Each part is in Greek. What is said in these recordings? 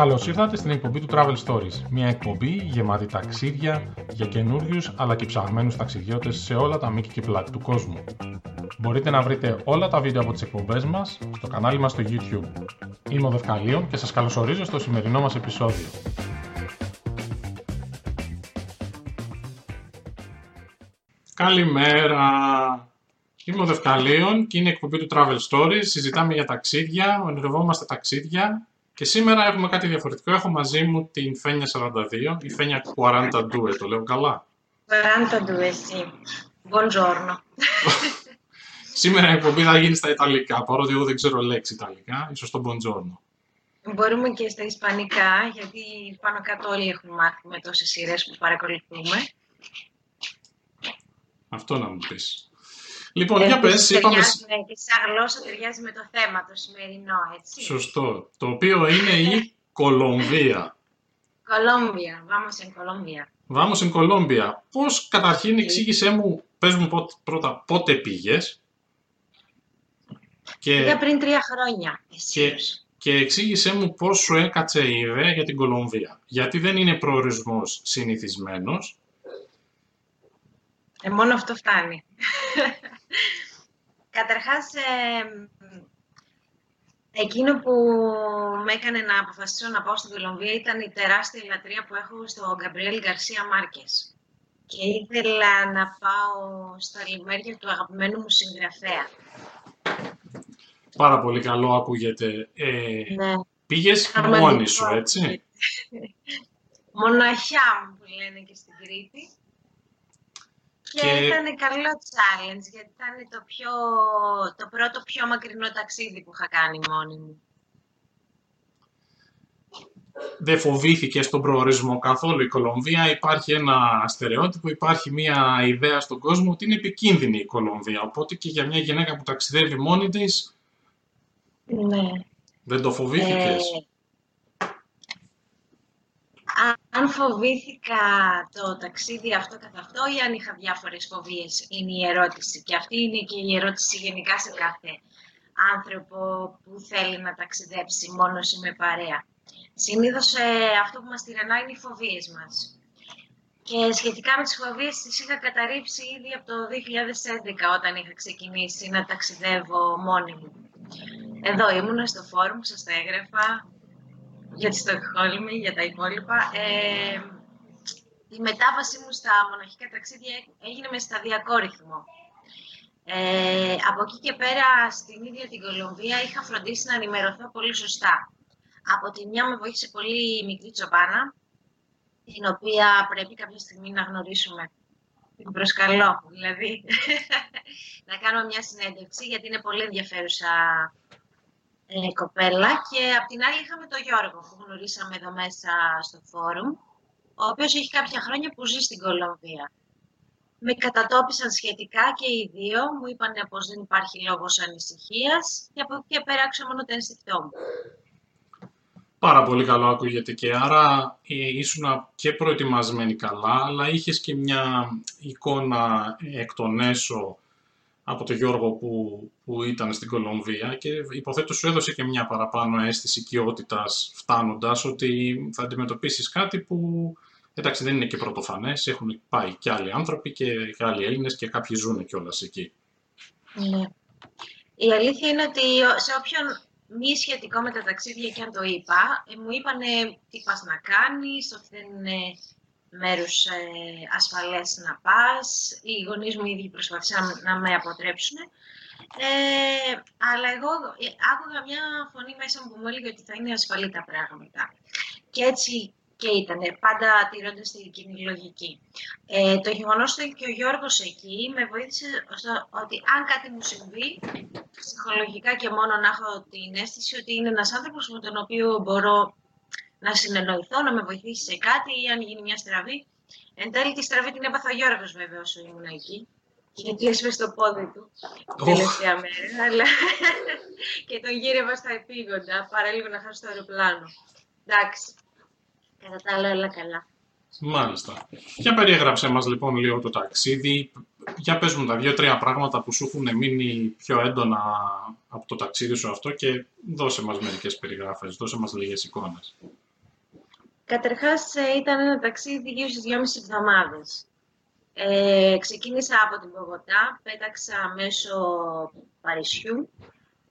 Καλώς ήρθατε στην εκπομπή του Travel Stories. Μια εκπομπή γεμάτη ταξίδια για καινούριους αλλά και ψαγμένους ταξιδιώτες σε όλα τα μήκη και πλάτη του κόσμου. Μπορείτε να βρείτε όλα τα βίντεο από τις εκπομπές μας στο κανάλι μας στο YouTube. Είμαι ο Δευκαλίων και σας καλωσορίζω στο σημερινό μας επεισόδιο. Καλημέρα! Είμαι ο Δευκαλίων και είναι η εκπομπή του Travel Stories. Συζητάμε για ταξίδια, ονειρευόμαστε ταξίδια και σήμερα έχουμε κάτι διαφορετικό. Έχω μαζί μου την Φένια 42, η Φένια 42, το λέω καλά; 42, sì. Buongiorno. σήμερα η εκπομπή θα γίνει στα Ιταλικά, παρότι εγώ δεν ξέρω λέξη Ιταλικά, ίσως το buongiorno. Μπορούμε και στα Ισπανικά, γιατί πάνω κάτω όλοι έχουν μάθει με τόσες σειρές που παρακολουθούμε. Αυτό να μου πεις. Λοιπόν, για πες, είπαμε... Και σαν γλώσσα ταιριάζει με το θέμα το σημερινό, έτσι. Σωστό. Το οποίο είναι η Κολομβία. Κολόμβια. Vamos en Colombia. Vamos en Colombia. Πώς, καταρχήν, εξήγησέ μου, πες μου πρώτα, πότε πήγες. Και... Πήγα πριν τρία χρόνια. Και, και εξήγησέ μου πώς σου έκατσε η ιδέα για την Κολομβία. Γιατί δεν είναι προορισμός συνηθισμένος. Ε, μόνο αυτό φτάνει. Καταρχάς, ε, εκείνο που με έκανε να αποφασίσω να πάω στην Κολομβία ήταν η τεράστια λατρεία που έχω στο Γκαμπριέλ Γκαρσία Μάρκες. Και ήθελα να πάω στα λιμέρια του αγαπημένου μου συγγραφέα. Πάρα πολύ καλό ακούγεται. Ε, ναι. Πήγες μόνη σου, έτσι; Μοναχιά μου που λένε και στην Κρήτη. Και, ήταν καλό challenge, γιατί ήταν το, πιο, το πρώτο πιο μακρινό ταξίδι που είχα κάνει μόνη μου. Δεν φοβήθηκες στον προορισμό καθόλου η Κολομβία. Υπάρχει ένα στερεότυπο, υπάρχει μια ιδέα στον κόσμο ότι είναι επικίνδυνη η Κολομβία. Οπότε και για μια γυναίκα που ταξιδεύει μόνη της, ναι. δεν το φοβήθηκες; Ε, αν φοβήθηκα το ταξίδι αυτό καθ' αυτό ή αν είχα διάφορες φοβίες, είναι η ερώτηση. Και αυτή είναι και η ερώτηση γενικά σε κάθε άνθρωπο που θέλει να ταξιδέψει μόνος ή με παρέα. Συνήθως ε, αυτό που μας τυραννά είναι οι φοβίες μας. Και σχετικά με τις φοβίες τις είχα καταρρύψει ήδη από το 2011 όταν είχα ξεκινήσει να ταξιδεύω μόνη μου. Εδώ ήμουνα στο φόρουμ, σας τα έγραφα, για τη Στοκχόλμη, για τα υπόλοιπα. Ε, η μετάβασή μου στα μοναχικά ταξίδια έγινε με σταδιακό ρυθμό. Ε, από εκεί και πέρα, στην ίδια την Κολομβία, είχα φροντίσει να ενημερωθώ πολύ σωστά. Από τη μια με βοήθησε πολύ η μικρή Τσοπάνα, την οποία πρέπει κάποια στιγμή να γνωρίσουμε. Την προσκαλώ, δηλαδή, να κάνουμε μια συνέντευξη, γιατί είναι πολύ ενδιαφέρουσα ε, κοπέλα και απ' την άλλη είχαμε τον Γιώργο που γνωρίσαμε εδώ μέσα στο φόρουμ, ο οποίος έχει κάποια χρόνια που ζει στην Κολομβία. Με κατατόπισαν σχετικά και οι δύο, μου είπαν πως δεν υπάρχει λόγος ανησυχίας και από εκεί και πέρα άκουσα μόνο το ενστικτό μου. Πάρα πολύ καλό ακούγεται και άρα ε, ήσουν και προετοιμασμένη καλά, αλλά είχες και μια εικόνα εκ των έσω από τον Γιώργο που, που ήταν στην Κολομβία και υποθέτω σου έδωσε και μια παραπάνω αίσθηση οικειότητας φτάνοντας ότι θα αντιμετωπίσεις κάτι που εντάξει δεν είναι και πρωτοφανές, έχουν πάει και άλλοι άνθρωποι και, και άλλοι Έλληνες και κάποιοι ζουν κιόλας εκεί. Ναι. Η αλήθεια είναι ότι σε όποιον μη σχετικό με τα ταξίδια και αν το είπα, ε, μου είπανε τι πας να κάνεις, ότι δεν είναι μέρους ε, ασφαλές να πας. Οι γονείς μου ήδη προσπαθήσαν να με αποτρέψουν. Ε, αλλά εγώ ε, άκουγα μια φωνή μέσα μου που μου έλεγε ότι θα είναι ασφαλή τα πράγματα. Και έτσι και ήταν, πάντα τηρώντας την κοινή λογική. Ε, το γεγονός ότι και ο Γιώργος εκεί με βοήθησε στο, ότι αν κάτι μου συμβεί, ψυχολογικά και μόνο να έχω την αίσθηση ότι είναι ένας άνθρωπος με τον οποίο μπορώ να συνεννοηθώ, να με βοηθήσει σε κάτι ή αν γίνει μια στραβή. Εν τέλει τη στραβή την έπαθα ο Γιώργος βέβαια όσο ήμουν εκεί. Γιατί έσπε στο πόδι του oh. τελευταία μέρα, αλλά και τον γύρευα στα επίγοντα, παρά λίγο να χάσω το αεροπλάνο. Εντάξει, κατά τα άλλα όλα καλά. Μάλιστα. Για περιέγραψε μας λοιπόν λίγο το ταξίδι. Για πες μου τα δύο-τρία πράγματα που σου έχουν μείνει πιο έντονα από το ταξίδι σου αυτό και δώσε μας μερικές περιγράφες, δώσε μας λίγες εικόνες. Καταρχάς ε, ήταν ένα ταξίδι γύρω στις δυόμιση εβδομάδες. Ε, ξεκίνησα από την Πογωτά, πέταξα μέσω Παρισιού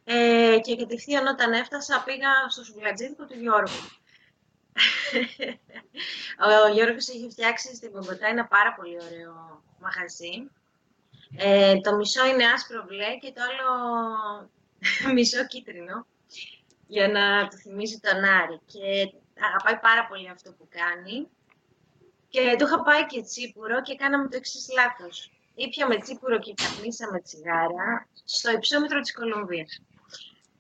ε, και κατευθείαν όταν έφτασα πήγα στο σουβλατζίδικο του Γιώργου. Ο Γιώργος έχει φτιάξει στην Πογωτά ένα πάρα πολύ ωραίο μαγαζί. Ε, το μισό είναι άσπρο μπλε και το άλλο μισό κίτρινο για να του θυμίζει τον Άρη. Και αγαπάει πάρα πολύ αυτό που κάνει. Και του είχα πάει και τσίπουρο και κάναμε το εξής λάθος. Ήπιαμε τσίπουρο και καπνίσαμε τσιγάρα στο υψόμετρο της Κολομβίας.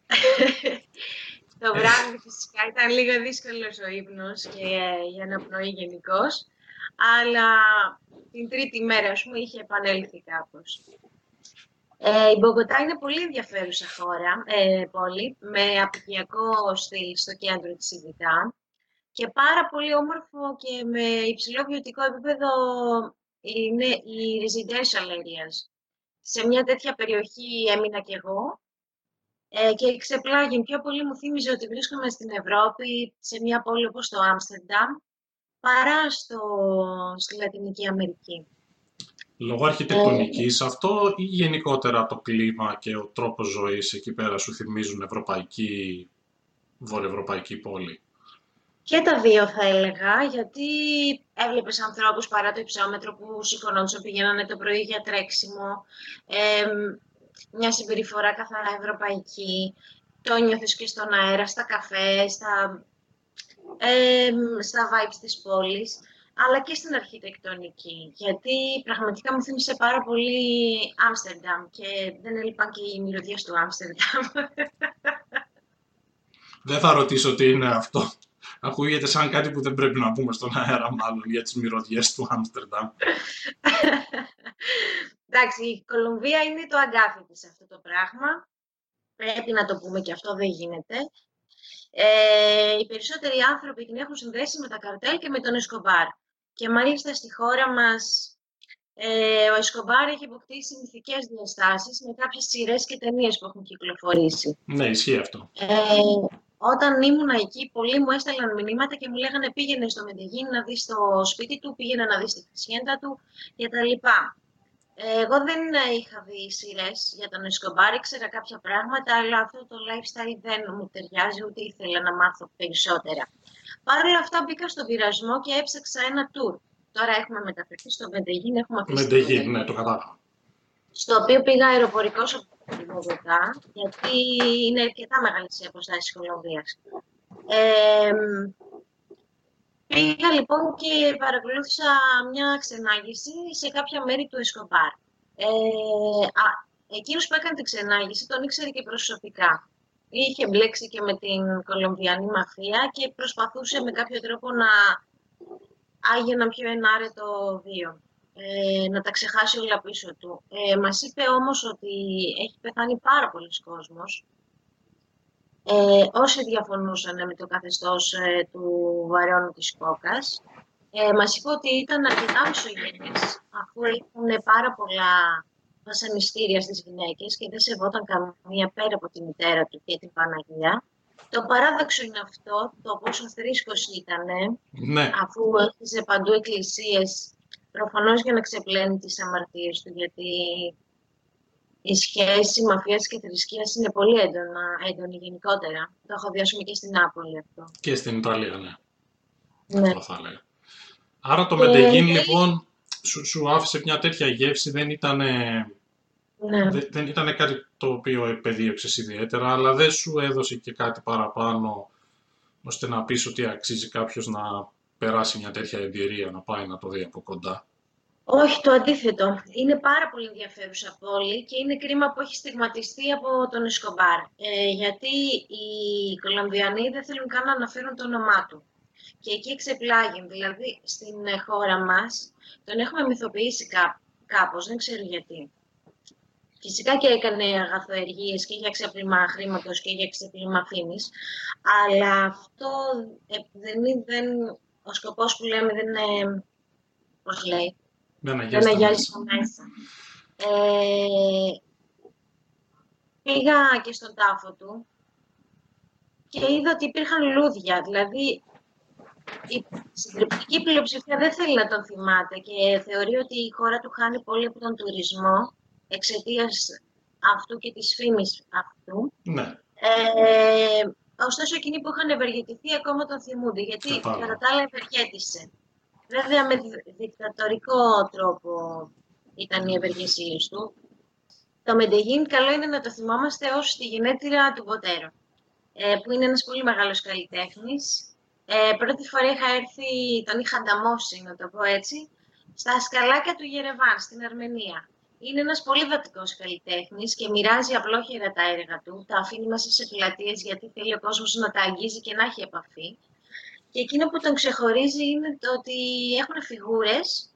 το βράδυ φυσικά ήταν λίγο δύσκολος ο ύπνος και η αναπνοή γενικώς, αλλά την τρίτη μέρα, ας πούμε, είχε επανέλθει κάπως. Ε, η Μπογκοτά είναι πολύ ενδιαφέρουσα χώρα, ε, πόλη, με απικιακό στυλ στο κέντρο της ειδικά και πάρα πολύ όμορφο και με υψηλό βιωτικό επίπεδο είναι οι residential areas. Σε μια τέτοια περιοχή έμεινα κι εγώ ε, και ξεπλάγει. Πιο πολύ μου θύμιζε ότι βρίσκομαι στην Ευρώπη, σε μια πόλη όπως το Άμστερνταμ, παρά στο, στη Λατινική Αμερική. Λόγω αρχιτεκτονικής, αυτό ή γενικότερα το κλίμα και ο τρόπος ζωής εκεί πέρα σου θυμίζουν ευρωπαϊκή, βορειοευρωπαϊκή πόλη; Και τα δύο θα έλεγα, γιατί έβλεπες ανθρώπους παρά το υψόμετρο που σηκωνόντουσαν, πηγαίνανε το πρωί για τρέξιμο, ε, μια συμπεριφορά καθαρά ευρωπαϊκή, το νιώθεις και στον αέρα, στα καφέ, στα, ε, στα vibes της πόλης, αλλά και στην αρχιτεκτονική, γιατί πραγματικά μου θύμισε πάρα πολύ Άμστερνταμ και δεν έλειπαν και οι μυρωδιές του Άμστερνταμ. Δεν θα ρωτήσω τι είναι αυτό. Ακούγεται σαν κάτι που δεν πρέπει να πούμε στον αέρα, μάλλον, για τις μυρωδιές του Άμστερνταμ. Εντάξει, η Κολομβία είναι το αγκάθι της αυτό το πράγμα. Πρέπει να το πούμε και αυτό δεν γίνεται. Ε, οι περισσότεροι άνθρωποι την έχουν συνδέσει με τα καρτέλ και με τον Εσκομπάρ. Και μάλιστα στη χώρα μας ε, ο Εσκομπάρ έχει αποκτήσει μυθικές διαστάσεις με κάποιες σειρές και ταινίες που έχουν κυκλοφορήσει. Ναι, ισχύει αυτό. Ε, όταν ήμουν εκεί, πολλοί μου έστελναν μηνύματα και μου λέγανε πήγαινε στο Μεντεγίν να δεις το σπίτι του, πήγαινε να δεις τη φυσιέντα του κτλ. Εγώ δεν είχα δει σειρές για τον Εσκομπάρ, ήξερα κάποια πράγματα, αλλά αυτό το lifestyle δεν μου ταιριάζει, ούτε ήθελα να μάθω περισσότερα. Παρ' όλα αυτά μπήκα στον πειρασμό και έψαξα ένα tour. Τώρα έχουμε μεταφερθεί στο Μεντεγίν, έχουμε αφήσει. Μεντεγίν, ναι, το κατάλαβα. Στο οποίο πήγα αεροπορικός από την Βογοτά, γιατί είναι αρκετά μεγάλη η αποστάση της Κολομβίας. Ε, Πήγα λοιπόν και παρακολούθησα μια ξενάγηση σε κάποια μέρη του Εσκομπάρ. Ε, α, εκείνος που έκανε την ξενάγηση τον ήξερε και προσωπικά. Είχε μπλέξει και με την Κολομβιανή μαφία και προσπαθούσε με κάποιο τρόπο να άγει ένα πιο ενάρετο βίο. Ε, να τα ξεχάσει όλα πίσω του. Ε, μας είπε όμως ότι έχει πεθάνει πάρα πολλοί κόσμος ε, όσοι διαφωνούσαν με το καθεστώς ε, του βαρεώνου της κόκας, ε, μας είπε ότι ήταν αρκετά μισογενείς, αφού έχουν πάρα πολλά βασανιστήρια στις γυναίκες και δεν σεβόταν καμία πέρα από τη μητέρα του και την Παναγία. Το παράδοξο είναι αυτό, το πόσο θρήσκος ήταν, ναι. αφού έχιζε παντού εκκλησίες, προφανώς για να ξεπλένει τις αμαρτίες του, γιατί η σχέση μαφίας και θρησκείας είναι πολύ έντονα, έντονη γενικότερα. Το έχω δει και στην Νάπολη αυτό. Και στην Ιταλία, ναι. ναι. Αυτό θα λέω. Άρα το Μεντεγίν, λοιπόν, σου, σου άφησε μια τέτοια γεύση, δεν ήταν... Ναι. Δεν, ήταν κάτι το οποίο επεδίωξες ιδιαίτερα, αλλά δεν σου έδωσε και κάτι παραπάνω ώστε να πεις ότι αξίζει κάποιος να περάσει μια τέτοια εμπειρία, να πάει να το δει από κοντά. Όχι, το αντίθετο. Είναι πάρα πολύ ενδιαφέρουσα πόλη και είναι κρίμα που έχει στιγματιστεί από τον Εσκομπάρ. Ε, γιατί οι Κολομβιανοί δεν θέλουν καν να αναφέρουν το όνομά του. Και εκεί εξεπλάγει. Δηλαδή, στην χώρα μας τον έχουμε μυθοποιήσει κά, κάπως, δεν ξέρω γιατί. Φυσικά και έκανε αγαθοεργίες και για ξέπλυμα χρήματος και για ξέπλυμα φήμης, αλλά αυτό ε, δεν είναι, ο σκοπός που λέμε δεν είναι, πώς λέει, δεν αγιάζει μέσα. Ε, πήγα και στον τάφο του και είδα ότι υπήρχαν λούδια. Δηλαδή, η συντριπτική πλειοψηφία δεν θέλει να τον θυμάται και θεωρεί ότι η χώρα του χάνει πολύ από τον τουρισμό εξαιτίας αυτού και της φήμης αυτού. Ναι. Ε, ωστόσο, εκείνοι που είχαν ευεργετηθεί ακόμα τον θυμούνται, γιατί κατά τα άλλα ευεργέτησε. Βέβαια, με δικτατορικό τρόπο ήταν οι ευεργεσίες του. Το Μεντεγίν καλό είναι να το θυμόμαστε ως τη γενέτειρα του Βοτέρο, ε, που είναι ένας πολύ μεγάλος καλλιτέχνης. Ε, πρώτη φορά είχα έρθει, τον είχα ανταμώσει, να το πω έτσι, στα σκαλάκια του Γερεβάν, στην Αρμενία. Είναι ένας πολύ βατικός καλλιτέχνης και μοιράζει απλόχερα τα έργα του, τα αφήνει μέσα σε πλατείες γιατί θέλει ο κόσμος να τα αγγίζει και να έχει επαφή. Και εκείνο που τον ξεχωρίζει είναι το ότι έχουν φιγούρες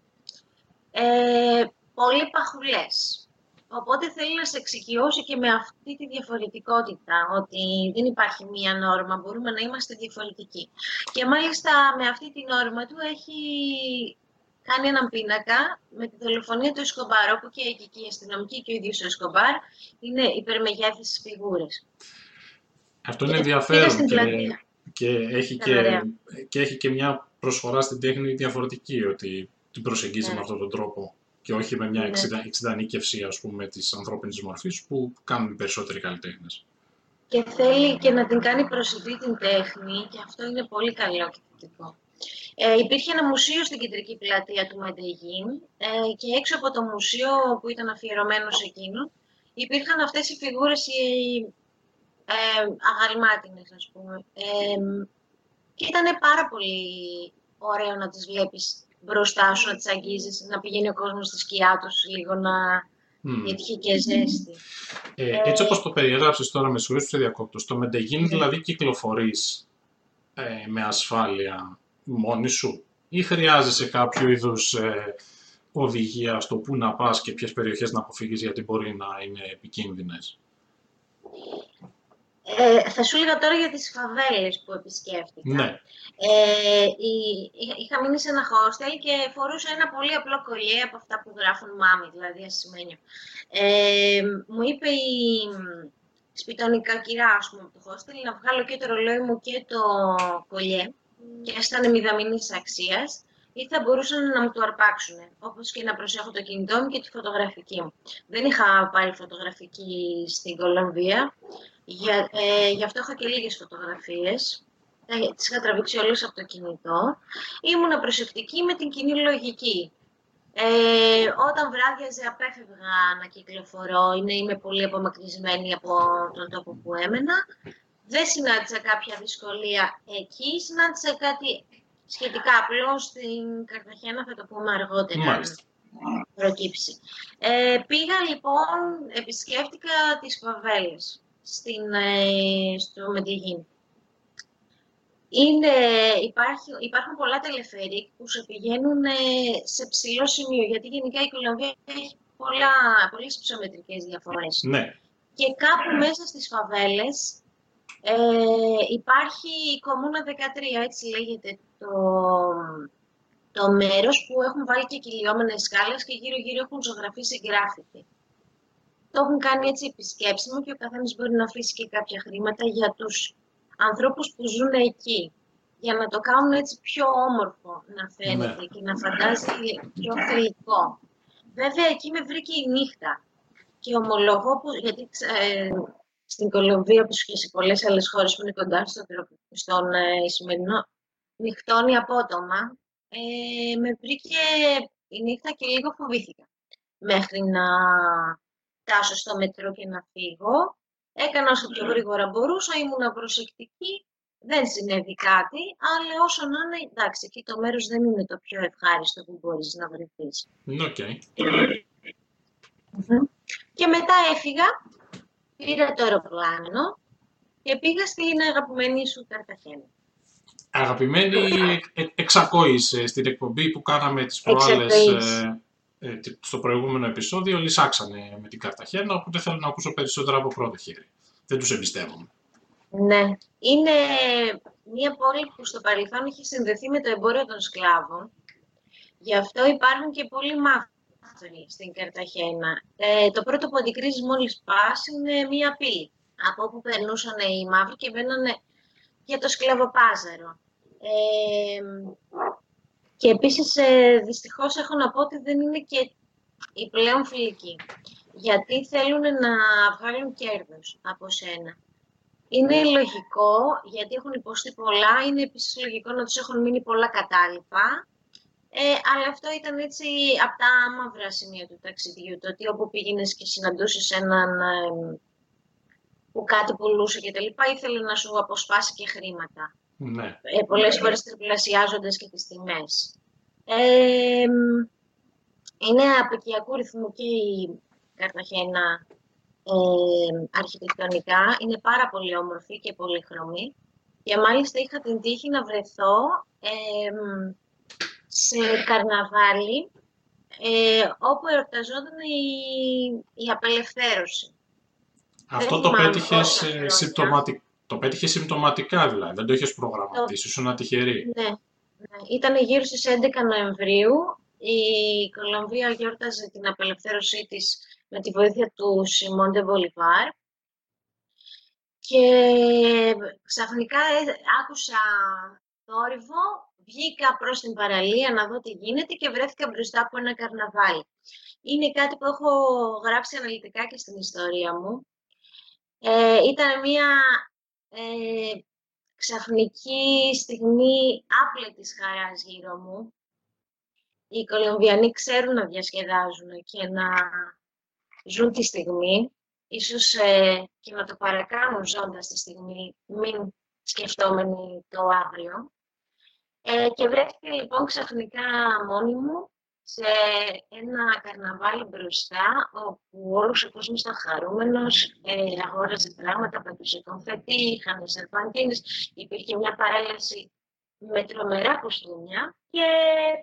ε, πολύ παχουλές. Οπότε θέλει να σε εξοικειώσει και με αυτή τη διαφορετικότητα, ότι δεν υπάρχει μία νόρμα, μπορούμε να είμαστε διαφορετικοί. Και μάλιστα με αυτή τη νόρμα του έχει κάνει έναν πίνακα με τη δολοφονία του Εσκομπάρ, όπου και εκεί και η αστυνομική και ο ίδιος ο Εσκομπάρ είναι υπερμεγέθης φιγούρες. Αυτό είναι ενδιαφέρον και, και, έχει και, και έχει και μια προσφορά στην τέχνη διαφορετική, ότι την προσεγγίζει ναι. με αυτόν τον τρόπο και όχι με μια ναι. εξειδανίκευση ας πούμε, της ανθρώπινης μορφής που κάνουν οι περισσότεροι καλλιτέχνες. Και θέλει και να την κάνει προσιτή την τέχνη και αυτό είναι πολύ καλό και θετικό. Ε, υπήρχε ένα μουσείο στην κεντρική πλατεία του Μαντεγίν ε, και έξω από το μουσείο που ήταν αφιερωμένος σε εκείνος υπήρχαν αυτές οι φιγούρες οι ε, αγαλμάτινες ας πούμε. Ε, και ήταν πάρα πολύ ωραίο να τις βλέπεις μπροστά σου, να τις αγγίζεις, να πηγαίνει ο κόσμος στη σκιά τους λίγο να... Mm. Γιατί είχε και ζέστη. Ε, ε, έτσι όπως το περιέγραψες τώρα με συγχωρείς που σε διακόπτω, στο Μεντεγίν ναι. δηλαδή κυκλοφορείς ε, με ασφάλεια μόνη σου; Ή χρειάζεσαι κάποιο είδους ε, οδηγία στο πού να πας και ποιες περιοχές να αποφύγεις γιατί μπορεί να είναι επικίνδυνες; Ε, θα σου έλεγα τώρα για τις φαβέλες που επισκέφτηκα. Ναι. Ε, είχα μείνει σε ένα hostel και φορούσα ένα πολύ απλό κολλιέ από αυτά που γράφουν μάμι, δηλαδή ασημένιο. Ε, μου είπε η σπιτονικά κυρά, ας πούμε, από το hostel, να βγάλω και το ρολόι μου και το κολλιέ και έστανε μηδαμινής αξίας ή θα μπορούσαν να μου το αρπάξουν, όπως και να προσέχω το κινητό μου και τη φωτογραφική μου. Δεν είχα πάρει φωτογραφική στην Κολομβία, για, ε, γι' αυτό έχω και λίγες φωτογραφίες. Ε, τις είχα τραβήξει όλες από το κινητό. Ήμουνα προσεκτική με την κοινή λογική. Ε, όταν βράδιαζε απέφευγα να κυκλοφορώ, είναι, είμαι πολύ απομακρυσμένη από τον τόπο που έμενα. Δεν συνάντησα κάποια δυσκολία εκεί, συνάντησα κάτι σχετικά απλό στην Καρταχένα, θα το πούμε αργότερα. Μάλιστα. Προκύψει. Ε, πήγα λοιπόν, επισκέφτηκα τις φαβέλες στην, ε, στο Μεντεγίν. Είναι, υπάρχει, υπάρχουν πολλά τελεφερίκ που σε πηγαίνουν ε, σε ψηλό σημείο, γιατί γενικά η Κολομβία έχει πολλά, πολλές ψωμετρικές διαφορές. Ναι. Και κάπου μέσα στις φαβέλες ε, υπάρχει η Κομμούνα 13, έτσι λέγεται το, το μέρος που έχουν βάλει και κυλιόμενες σκάλες και γύρω-γύρω έχουν ζωγραφίσει γκράφιτι το έχουν κάνει έτσι επισκέψιμο και ο καθένας μπορεί να αφήσει και κάποια χρήματα για τους ανθρώπους που ζουν εκεί. Για να το κάνουν έτσι πιο όμορφο να φαίνεται ναι. και να φαντάζει πιο θελικό. Βέβαια, εκεί με βρήκε η νύχτα. Και ομολογώ, που, γιατί ε, στην Κολομβία, όπως και σε πολλές άλλες χώρες που είναι κοντά στο, στον ε, Ισημερινό, νυχτώνει απότομα, ε, με βρήκε η νύχτα και λίγο φοβήθηκα. Μέχρι να φτάσω στο μετρό και να φύγω. Έκανα όσο πιο γρήγορα μπορούσα, ήμουν προσεκτική, δεν συνέβη κάτι, αλλά όσο να είναι, εντάξει, εκεί το μέρος δεν είναι το πιο ευχάριστο που μπορείς να βρεθείς. Okay. Και μετά έφυγα, πήρα το αεροπλάνο και πήγα στην αγαπημένη σου Καρταχένα. Αγαπημένη, εξακόησε στην εκπομπή που κάναμε τις προάλλες ε, στο προηγούμενο επεισόδιο λυσάξανε με την Καρταχένα, οπότε θέλω να ακούσω περισσότερα από πρώτο χέρι. Δεν τους εμπιστεύομαι. Ναι. Είναι μια πόλη που στο παρελθόν είχε συνδεθεί με το εμπόριο των σκλάβων. Γι' αυτό υπάρχουν και πολλοί μαύροι στην Καρταχένα. Ε, το πρώτο που αντικρίζεις μόλις πας είναι μια πύλη. Από όπου περνούσαν οι μαύροι και μπαίνανε για το σκλαβοπάζαρο. και επίσης, ε, δυστυχώς, έχω να πω ότι δεν είναι και οι πλέον φιλικοί. Γιατί θέλουν να βγάλουν κέρδος από σένα. Είναι λογικό, γιατί έχουν υποστεί πολλά, είναι επίσης λογικό να τους έχουν μείνει πολλά κατάλοιπα. Ε, αλλά αυτό ήταν έτσι από τα μαύρα σημεία του ταξιδιού. Το ότι όπου πήγαινες και συναντούσες έναν ε, που κάτι πουλούσε και τα λοιπά, ήθελε να σου αποσπάσει και χρήματα. Ναι. Ε, πολλές φορές τριπλασιάζοντας και τις τιμές. Ε, είναι απικιακού ρυθμού και η Καρταχένα ε, αρχιτεκτονικά. Είναι πάρα πολύ όμορφη και πολύχρωμη. Και μάλιστα είχα την τύχη να βρεθώ σε καρναβάλι ε, όπου εορταζόταν η, η απελευθέρωση. Αυτό το πέτυχες συμπτωματικά. Το πέτυχες συμπτωματικά δηλαδή, δεν το είχες προγραμματίσει, ήσουν τυχερή. Ναι, ναι. Ήταν γύρω στις 11 Νοεμβρίου. Η Κολομβία γιόρταζε την απελευθέρωσή της με τη βοήθεια του Σιμόντε Μπολιβάρ. Και ξαφνικά ε, άκουσα θόρυβο, βγήκα προς την παραλία να δω τι γίνεται και βρέθηκα μπροστά από ένα καρναβάλι. Είναι κάτι που έχω γράψει αναλυτικά και στην ιστορία μου. Ε, ήταν μια ε, ξαφνική στιγμή άπλετης χαράς γύρω μου. Οι Κολομβιανοί ξέρουν να διασκεδάζουν και να ζουν τη στιγμή, ίσως ε, και να το παρακάνουν ζώντας τη στιγμή, μην σκεφτόμενοι το αύριο. Ε, και βρέθηκε λοιπόν ξαφνικά μόνη μου σε ένα καρναβάλι μπροστά, όπου όλος ο κόσμος ήταν χαρούμενος, ε, αγόραζε πράγματα, πατούσε κομφετή, είχαν σερπαντίνες, υπήρχε μια παρέλαση με τρομερά κοστούμια και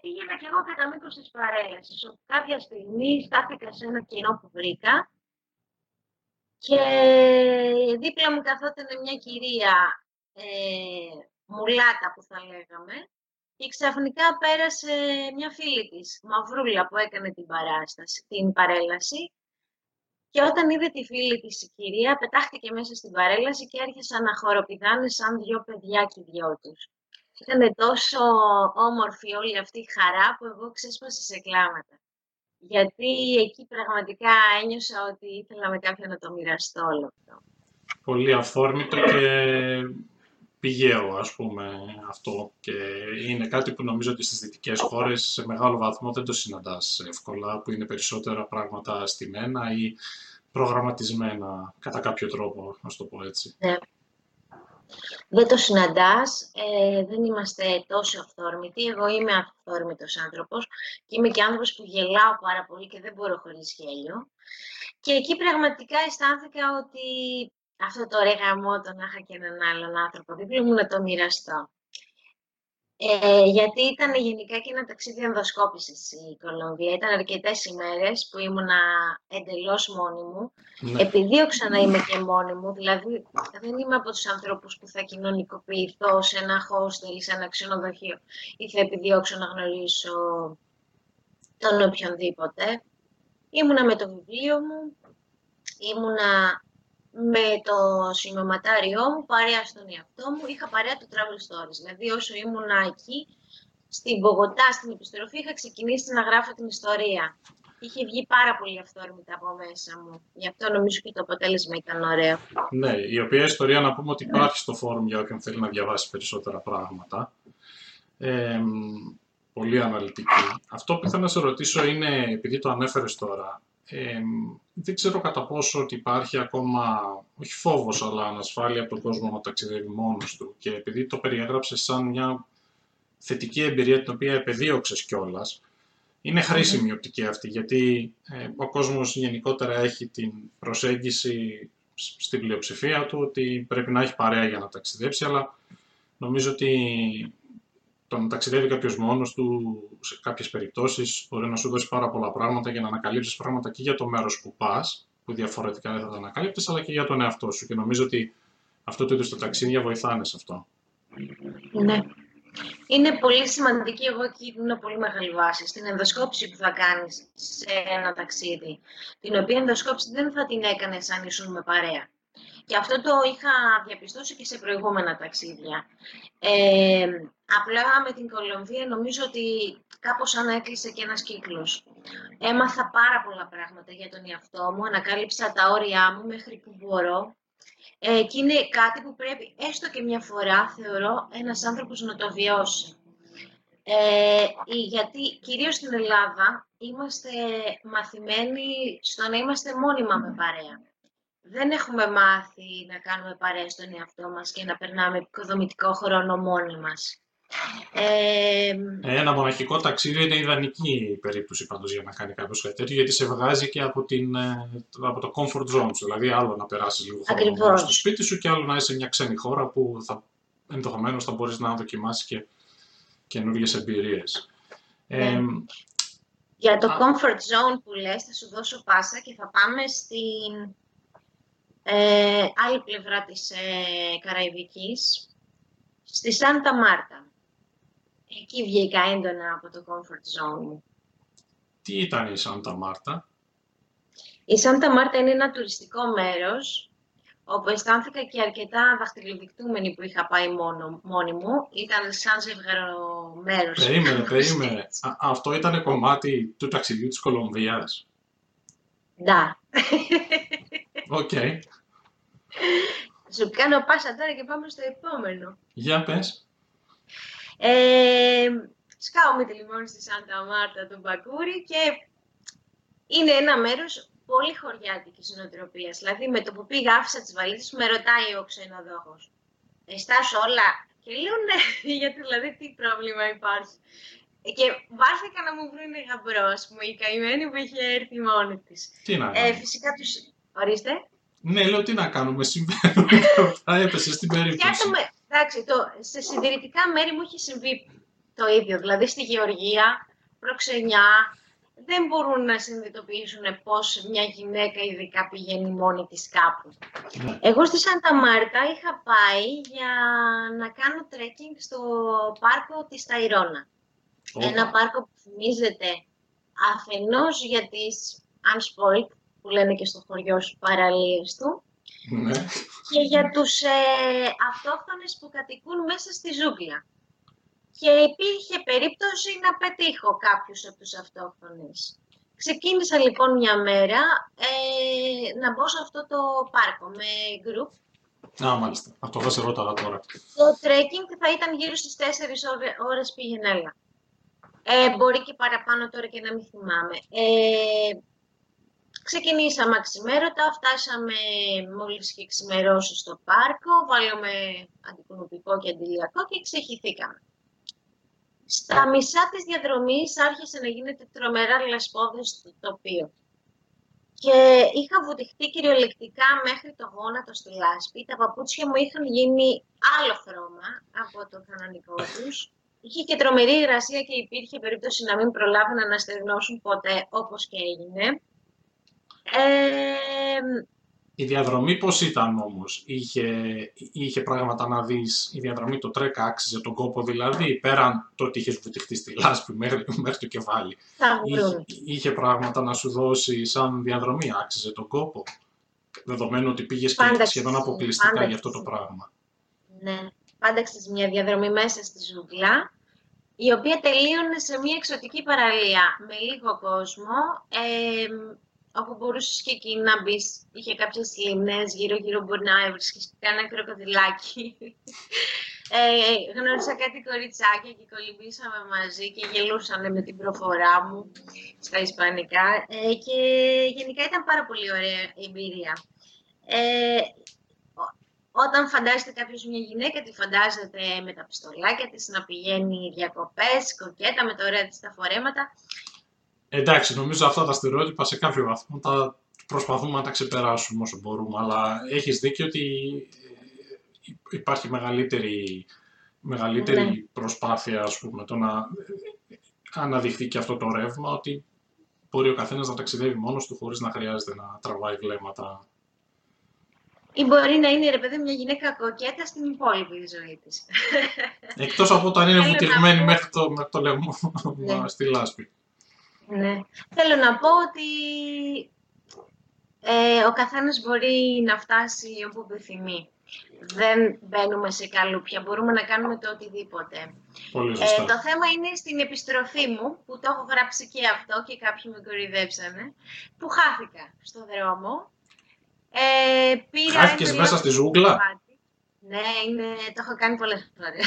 πήγαινα κι εγώ κατά μήκος της παρέλασης. Κάποια στιγμή στάθηκα σε ένα κοινό που βρήκα και δίπλα μου καθόταν μια κυρία ε, μουλάτα που θα λέγαμε και ξαφνικά πέρασε μια φίλη της, Μαυρούλα, που έκανε την, παράσταση, την παρέλαση. Και όταν είδε τη φίλη της η κυρία, πετάχτηκε μέσα στην παρέλαση και άρχισαν να χοροπηδάνε σαν δυο παιδιά και δυο τους. Ήταν τόσο όμορφη όλη αυτή η χαρά που εγώ ξέσπασα σε κλάματα. Γιατί εκεί πραγματικά ένιωσα ότι ήθελα με κάποιον να το μοιραστώ όλο αυτό. Πολύ αφόρμητο και πηγαίο, ας πούμε, αυτό. Και είναι κάτι που νομίζω ότι στις δυτικές χώρες σε μεγάλο βαθμό δεν το συναντάς εύκολα, που είναι περισσότερα πράγματα στημένα ή προγραμματισμένα κατά κάποιο τρόπο, να το πω έτσι. Ναι. Δεν το συναντάς, ε, δεν είμαστε τόσο αυθόρμητοι. Εγώ είμαι αυθόρμητος άνθρωπος και είμαι και άνθρωπος που γελάω πάρα πολύ και δεν μπορώ χωρίς γέλιο. Και εκεί πραγματικά αισθάνθηκα ότι αυτό το ρε το να είχα και έναν άλλον άνθρωπο δίπλα μου να το μοιραστώ. Ε, γιατί ήταν γενικά και ένα ταξίδι ενδοσκόπησης η Κολομβία. Ήταν αρκετές ημέρες που ήμουνα εντελώς μόνη μου. Ναι. Επιδίωξα να είμαι και μόνη μου, δηλαδή δεν είμαι από τους ανθρώπους που θα κοινωνικοποιηθώ σε ένα hostel ή σε ένα ξενοδοχείο ή θα επιδιώξω να γνωρίσω τον οποιονδήποτε. Ήμουνα με το βιβλίο μου, ήμουνα με το σημειωματάριό μου, παρέα στον εαυτό μου, είχα παρέα το Travel Stories. Δηλαδή, όσο ήμουνα εκεί, στην Πογωτά, στην επιστροφή, είχα ξεκινήσει να γράφω την ιστορία. Είχε βγει πάρα πολύ αυθόρμητα από μέσα μου. Γι' αυτό νομίζω και το αποτέλεσμα ήταν ωραίο. Ναι, η οποία ιστορία να πούμε ότι υπάρχει στο φόρουμ για όποιον θέλει να διαβάσει περισσότερα πράγματα. Ε, πολύ αναλυτική. Αυτό που ήθελα να σε ρωτήσω είναι, επειδή το ανέφερες τώρα, δεν ξέρω κατά πόσο ότι υπάρχει ακόμα, όχι φόβος, αλλά ανασφάλεια από τον κόσμο να ταξιδεύει μόνος του και επειδή το περιέγραψες σαν μια θετική εμπειρία την οποία επεδίωξες κιόλας. Είναι χρήσιμη η οπτική αυτή, γιατί ε, ο κόσμος γενικότερα έχει την προσέγγιση στην πλειοψηφία του ότι πρέπει να έχει παρέα για να ταξιδέψει, αλλά νομίζω ότι το να ταξιδεύει κάποιος μόνος του σε κάποιες περιπτώσεις μπορεί να σου δώσει πάρα πολλά πράγματα για να ανακαλύψεις πράγματα και για το μέρος που πας, που διαφορετικά δεν θα τα ανακαλύπτεις, αλλά και για τον εαυτό σου. Και νομίζω ότι αυτό το είδος τα ταξίδια βοηθάνε σε αυτό. Ναι. Είναι πολύ σημαντική, εγώ εκεί δίνω πολύ μεγάλη βάση, στην ενδοσκόπηση που θα κάνεις σε ένα ταξίδι, την οποία ενδοσκόπηση δεν θα την έκανες αν ήσουν με παρέα. Και αυτό το είχα διαπιστώσει και σε προηγούμενα ταξίδια. Ε, απλά με την Κολομβία νομίζω ότι κάπως ανέκλεισε και ένας κύκλος. Έμαθα πάρα πολλά πράγματα για τον εαυτό μου, ανακάλυψα τα όρια μου μέχρι που μπορώ ε, και είναι κάτι που πρέπει έστω και μια φορά, θεωρώ, ένας άνθρωπος να το βιώσει. Ε, γιατί κυρίως στην Ελλάδα είμαστε μαθημένοι στο να είμαστε μόνιμα με παρέα. Δεν έχουμε μάθει να κάνουμε παρέα στον εαυτό μας και να περνάμε επικοδομητικό χρόνο μόνοι μας. Ε, Ένα μοναχικό ταξίδι είναι ιδανική περίπτωση πάντως για να κάνει κάποιος κάτι τέτοιο, γιατί σε βγάζει και από, την, ε, από το comfort zone σου. Δηλαδή, άλλο να περάσεις λίγο χρόνο στο σπίτι σου και άλλο να είσαι σε μια ξένη χώρα που θα, ενδεχομένως θα μπορείς να δοκιμάσεις και καινούργιες εμπειρίες. Ε, για το comfort zone που λες, θα σου δώσω πάσα και θα πάμε στην ε, άλλη πλευρά της ε, Καραϊβικής, στη Σάντα Μάρτα. Εκεί βγήκα έντονα από το comfort zone μου. Τι ήταν η Σάντα Μάρτα; Η Σάντα Μάρτα είναι ένα τουριστικό μέρος όπου αισθάνθηκα και αρκετά δαχτυλοδεικτούμενη που είχα πάει μόνο, μόνη μου. Ήταν σαν ζευγαρομέρος. Περίμενε, περίμενε. αυτό ήταν κομμάτι του ταξιδιού της Κολομβίας. Ναι. Οκ. Σου κάνω πάσα τώρα και πάμε στο επόμενο. Για πες. Ε, σκάω με τη λιμόνι στη Σάντα Μάρτα του Μπακούρι και είναι ένα μέρος πολύ χωριάτικης νοοτροπίας. Δηλαδή με το που πήγα άφησα τις βαλίτσες με ρωτάει ο ξενοδόχος. Εστάσω όλα; Και λέω ναι, γιατί δηλαδή τι πρόβλημα υπάρχει; Και βάθηκα να μου βρουν γαμπρό, ας πούμε, η καημένη που είχε έρθει μόνη της. Τι να ε, φυσικά του. Ορίστε. Ναι, λέω τι να κάνουμε, συμβαίνουν. Θα έπεσε στην περίπτωση. Εντάξει, το, σε συντηρητικά μέρη μου έχει συμβεί το ίδιο. Δηλαδή στη Γεωργία, προξενιά, δεν μπορούν να συνειδητοποιήσουν πώς μια γυναίκα ειδικά πηγαίνει μόνη της κάπου. Ναι. Εγώ στη Σάντα Μάρτα είχα πάει για να κάνω trekking στο πάρκο της Ταϊρόνα. Ένα πάρκο που φημίζεται αφενός για τις Unspoiled, που λένε και στο χωριό σου, παραλίες του, ναι. και για τους ε, αυτόχθονες που κατοικούν μέσα στη ζούγκλα. Και υπήρχε περίπτωση να πετύχω κάποιους από τους αυτόχθονες. Ξεκίνησα λοιπόν μια μέρα ε, να μπω σε αυτό το πάρκο με group. Α, μάλιστα. Αυτό θα σε ρώταγα τώρα. Το trekking θα ήταν γύρω στις 4 ώρες πήγαινε ε, μπορεί και παραπάνω τώρα και να μην θυμάμαι. Ε, Ξεκινήσαμε αξιμέρωτα, φτάσαμε μόλις και ξημερώσει στο πάρκο, βάλαμε αντικουνοπικό και αντιλιακό και ξεχυθήκαμε. Στα μισά της διαδρομής άρχισε να γίνεται τρομερά λασπόδες στο τοπίο. Και είχα βουτυχτεί κυριολεκτικά μέχρι το γόνατο στη λάσπη. Τα παπούτσια μου είχαν γίνει άλλο χρώμα από το κανονικό τους. Είχε και τρομερή υγρασία και υπήρχε περίπτωση να μην προλάβουν να αναστερνώσουν ποτέ, όπως και έγινε. η διαδρομή πώς ήταν όμως, είχε, είχε πράγματα να δεις, η διαδρομή το τρέκα άξιζε τον κόπο δηλαδή, πέραν το ότι είχες βουτυχτεί στη λάσπη μέχρι, μέχρι το κεφάλι. Είχε, είχε, πράγματα να σου δώσει σαν διαδρομή, άξιζε τον κόπο, δεδομένου ότι πήγες και σχεδόν αποκλειστικά για αυτό το πράγμα. Ναι, πάντα μια διαδρομή μέσα στη ζούγκλα, η οποία τελείωνε σε μια εξωτική παραλία με λίγο κόσμο, ε, όπου μπορούσες και εκεί να μπεις. Είχε κάποιες λίμνε γύρω-γύρω, μπορεί να έβρισκες κανένα κροκοδιλάκι. Ε, γνώρισα κάτι κοριτσάκια και κολυμπήσαμε μαζί και γελούσαν με την προφορά μου στα Ισπανικά. Ε, και γενικά ήταν πάρα πολύ ωραία η εμπειρία. Ε, όταν φαντάζεται κάποιος μια γυναίκα, τη φαντάζεται με τα πιστολάκια της να πηγαίνει διακοπές, κοκέτα, με τα ωραία της τα φορέματα. Εντάξει, νομίζω αυτά τα στερεότυπα σε κάποιο βαθμό τα προσπαθούμε να τα ξεπεράσουμε όσο μπορούμε, αλλά έχεις δίκιο ότι ε, υπάρχει μεγαλύτερη, μεγαλύτερη ναι. προσπάθεια, ας πούμε, το να αναδειχθεί και αυτό το ρεύμα, ότι μπορεί ο καθένας να ταξιδεύει μόνος του χωρίς να χρειάζεται να τραβάει βλέμματα. Ή μπορεί να είναι, ρε παιδί, μια γυναίκα κοκέτα στην υπόλοιπη ζωή της. Εκτός από όταν είναι βουτυγμένη μέχρι το, μέχρι το λαιμό ναι. στη λάσπη. Ναι. Θέλω να πω ότι Ε, ο καθένας μπορεί να φτάσει όπου επιθυμεί. Δεν μπαίνουμε σε καλούπια, μπορούμε να κάνουμε το οτιδήποτε. Πολύ Ε, σωστά. το θέμα είναι στην επιστροφή μου, που το έχω γράψει και αυτό και κάποιοι με κορυδέψανε, που χάθηκα στο δρόμο. Ε, πήρα Χάθηκες ένα μέσα στη ζούγκλα; κομμάτι. Ναι, είναι, το έχω κάνει πολλές φορές.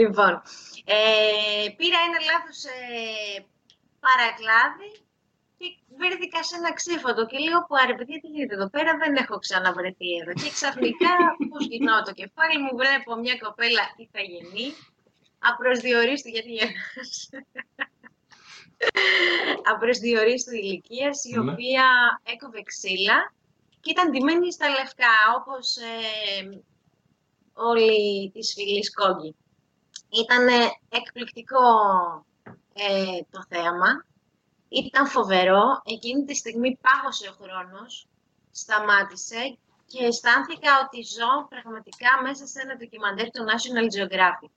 λοιπόν, ε, πήρα ένα λάθος ε, παρακλάδι και βρέθηκα σε ένα ξύφωτο και λέω που άρε παιδιά τι γίνεται εδώ πέρα, δεν έχω ξαναβρεθεί εδώ. Και ξαφνικά, πώς γυρνάω το κεφάλι μου, βλέπω μια κοπέλα ηθαγενή, απροσδιορίστου, γιατί γελάς. Απροσδιορίστου ηλικίας, η Ναι. οποία έκοβε ξύλα και ήταν ντυμένη στα λευκά, όπως ε, όλοι της φυλής Κόγκη. Ήταν εκπληκτικό ε, το θέαμα. Ήταν φοβερό. Εκείνη τη στιγμή πάγωσε ο χρόνος, σταμάτησε και αισθάνθηκα ότι ζω πραγματικά μέσα σε ένα ντοκιμαντέρ του National Geographic.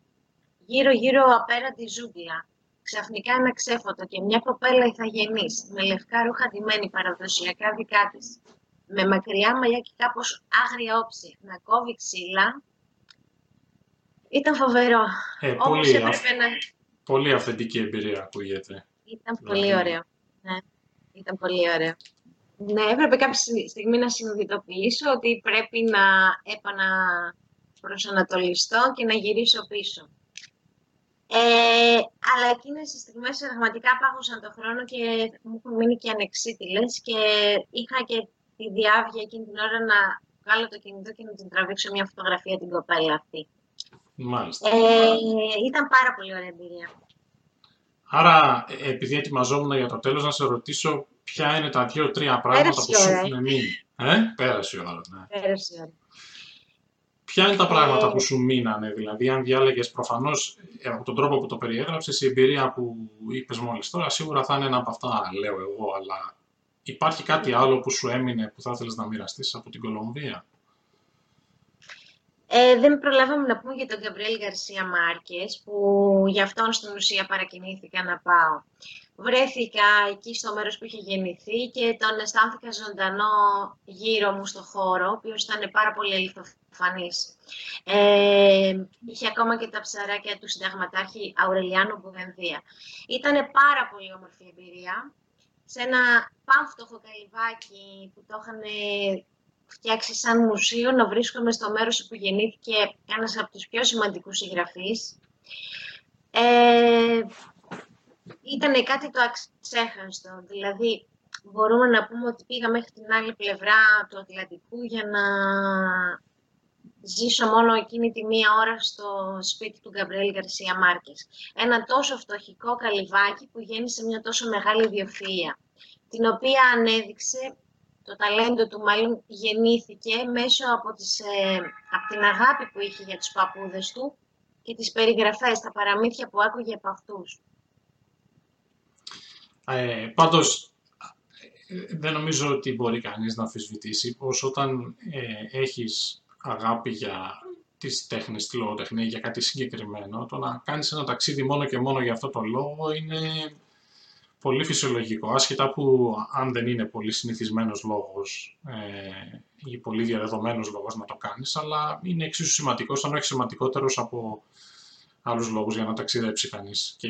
Γύρω-γύρω απέραντη ζούγκλα. Ξαφνικά ένα ξέφωτο και μια κοπέλα ηθαγενής, με λευκά ρούχα ντυμένη παραδοσιακά δικά της, με μακριά μαλλιά και κάπως άγρια όψη, να κόβει ξύλα. Ήταν φοβερό. Ε, Όπως πολύ, έπρεπε αυ- να... πολύ αυθεντική εμπειρία ακούγεται. Ήταν Δηλαδή- πολύ ωραίο. Ναι, ήταν πολύ ωραίο. Ναι, έπρεπε κάποια στη- στιγμή να συνειδητοποιήσω ότι πρέπει να επαναπροσανατολιστώ και να γυρίσω πίσω. Ε, αλλά εκείνες οι στιγμές πραγματικά πάγωσαν το χρόνο και μου έχουν μείνει και ανεξίτηλες και είχα και τη διάβια εκείνη την ώρα να βγάλω το κινητό και να την τραβήξω μια φωτογραφία την κοπέλα αυτή. Μάλιστα. Ε, ήταν πάρα πολύ ωραία εμπειρία. Άρα, ε, επειδή ετοιμαζόμουν για το τέλος, να σε ρωτήσω ποια είναι τα δύο-τρία πράγματα Πέρασε που η σου ώρα, ε. έχουν μείνει. Ε, πέρασε η ώρα, ναι. Πέρασε η ώρα. Ποια είναι τα πράγματα Ε, που σου μείνανε, δηλαδή, αν διάλεγες προφανώς ε, από τον τρόπο που το περιέγραψες, η εμπειρία που είπες μόλις τώρα, σίγουρα θα είναι ένα από αυτά, λέω εγώ, αλλά υπάρχει κάτι άλλο που σου έμεινε που θα ήθελες να μοιραστείς από την Κολομβία; Ε, δεν προλάβαμε να πούμε για τον Γκαμπριέλ Γκαρσία Μάρκες, που γι' αυτόν στην ουσία παρακινήθηκα να πάω. Βρέθηκα εκεί στο μέρος που είχε γεννηθεί και τον αισθάνθηκα ζωντανό γύρω μου στο χώρο, ο οποίος ήταν πάρα πολύ αληθοφανής. Ε, είχε ακόμα και τα ψαράκια του συνταγματάρχη Αουρελιάνου Μπουγανδία. Ήταν πάρα πολύ όμορφη εμπειρία. Σε ένα πάμφτωχο καλυβάκι που το είχαν φτιάξει σαν μουσείο, να βρίσκομαι στο μέρος που γεννήθηκε ένας από τους πιο σημαντικούς συγγραφείς. Ε, ήταν κάτι το αξέχαστο, δηλαδή μπορούμε να πούμε ότι πήγα μέχρι την άλλη πλευρά του Ατλαντικού για να ζήσω μόνο εκείνη τη μία ώρα στο σπίτι του Γκαμπριέλ Γκαρσία Μάρκες. Ένα τόσο φτωχικό καλυβάκι που γέννησε μια τόσο μεγάλη ιδιοφυΐα, την οποία ανέδειξε το ταλέντο του μάλλον γεννήθηκε μέσω από, τις, ε, από την αγάπη που είχε για τους παππούδες του και τις περιγραφές, τα παραμύθια που άκουγε από αυτούς. Ε, πάντως, ε, δεν νομίζω ότι μπορεί κανείς να αμφισβητήσει πως όταν ε, έχεις αγάπη για τις τέχνες, τη λογοτεχνία, για κάτι συγκεκριμένο, το να κάνεις ένα ταξίδι μόνο και μόνο για αυτό το λόγο είναι πολύ φυσιολογικό, άσχετα που αν δεν είναι πολύ συνηθισμένος λόγος ε, ή πολύ διαδεδομένος λόγος να το κάνεις, αλλά είναι εξίσου σημαντικός, αν όχι σημαντικότερος από άλλους λόγους για να ταξιδέψει κανείς. Και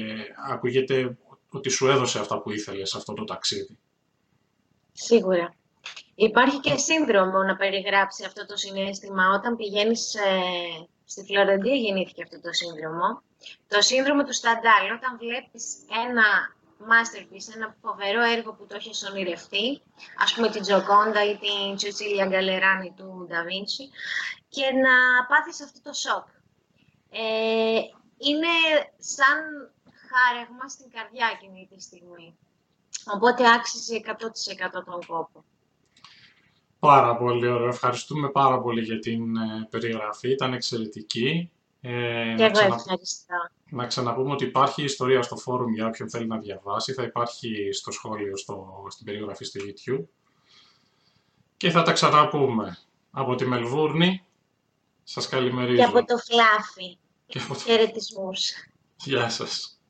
ακούγεται ότι σου έδωσε αυτά που ήθελες αυτό το ταξίδι. Σίγουρα. Υπάρχει και σύνδρομο να περιγράψει αυτό το συνέστημα. Όταν πηγαίνεις ε, στη Φλωρεντία γεννήθηκε αυτό το σύνδρομο. Το σύνδρομο του Σταντάλ, όταν βλέπεις ένα masterpiece, ένα φοβερό έργο που το έχεις ονειρευτεί, ας πούμε την Τζοκόντα ή την Τσουτσίλια Γκαλεράνη του Νταβίντσι, και να πάθεις αυτό το σοκ. Ε, είναι σαν χάρεγμα στην καρδιά εκείνη τη στιγμή. Οπότε άξιζε 100% τον κόπο. Πάρα πολύ ωραίο. Ευχαριστούμε πάρα πολύ για την ε, περιγραφή. Ήταν εξαιρετική. Ε, Και να, εγώ ξανα... ευχαριστώ. να ξαναπούμε ότι υπάρχει ιστορία στο φόρουμ για όποιον θέλει να διαβάσει. Θα υπάρχει στο σχόλιο, στο... στην περιγραφή στο YouTube. Και θα τα ξαναπούμε. Από τη Μελβούρνη, σας καλημερίζω. Και από το φλάφι. Και από το... Χαιρετισμούς. Γεια σας.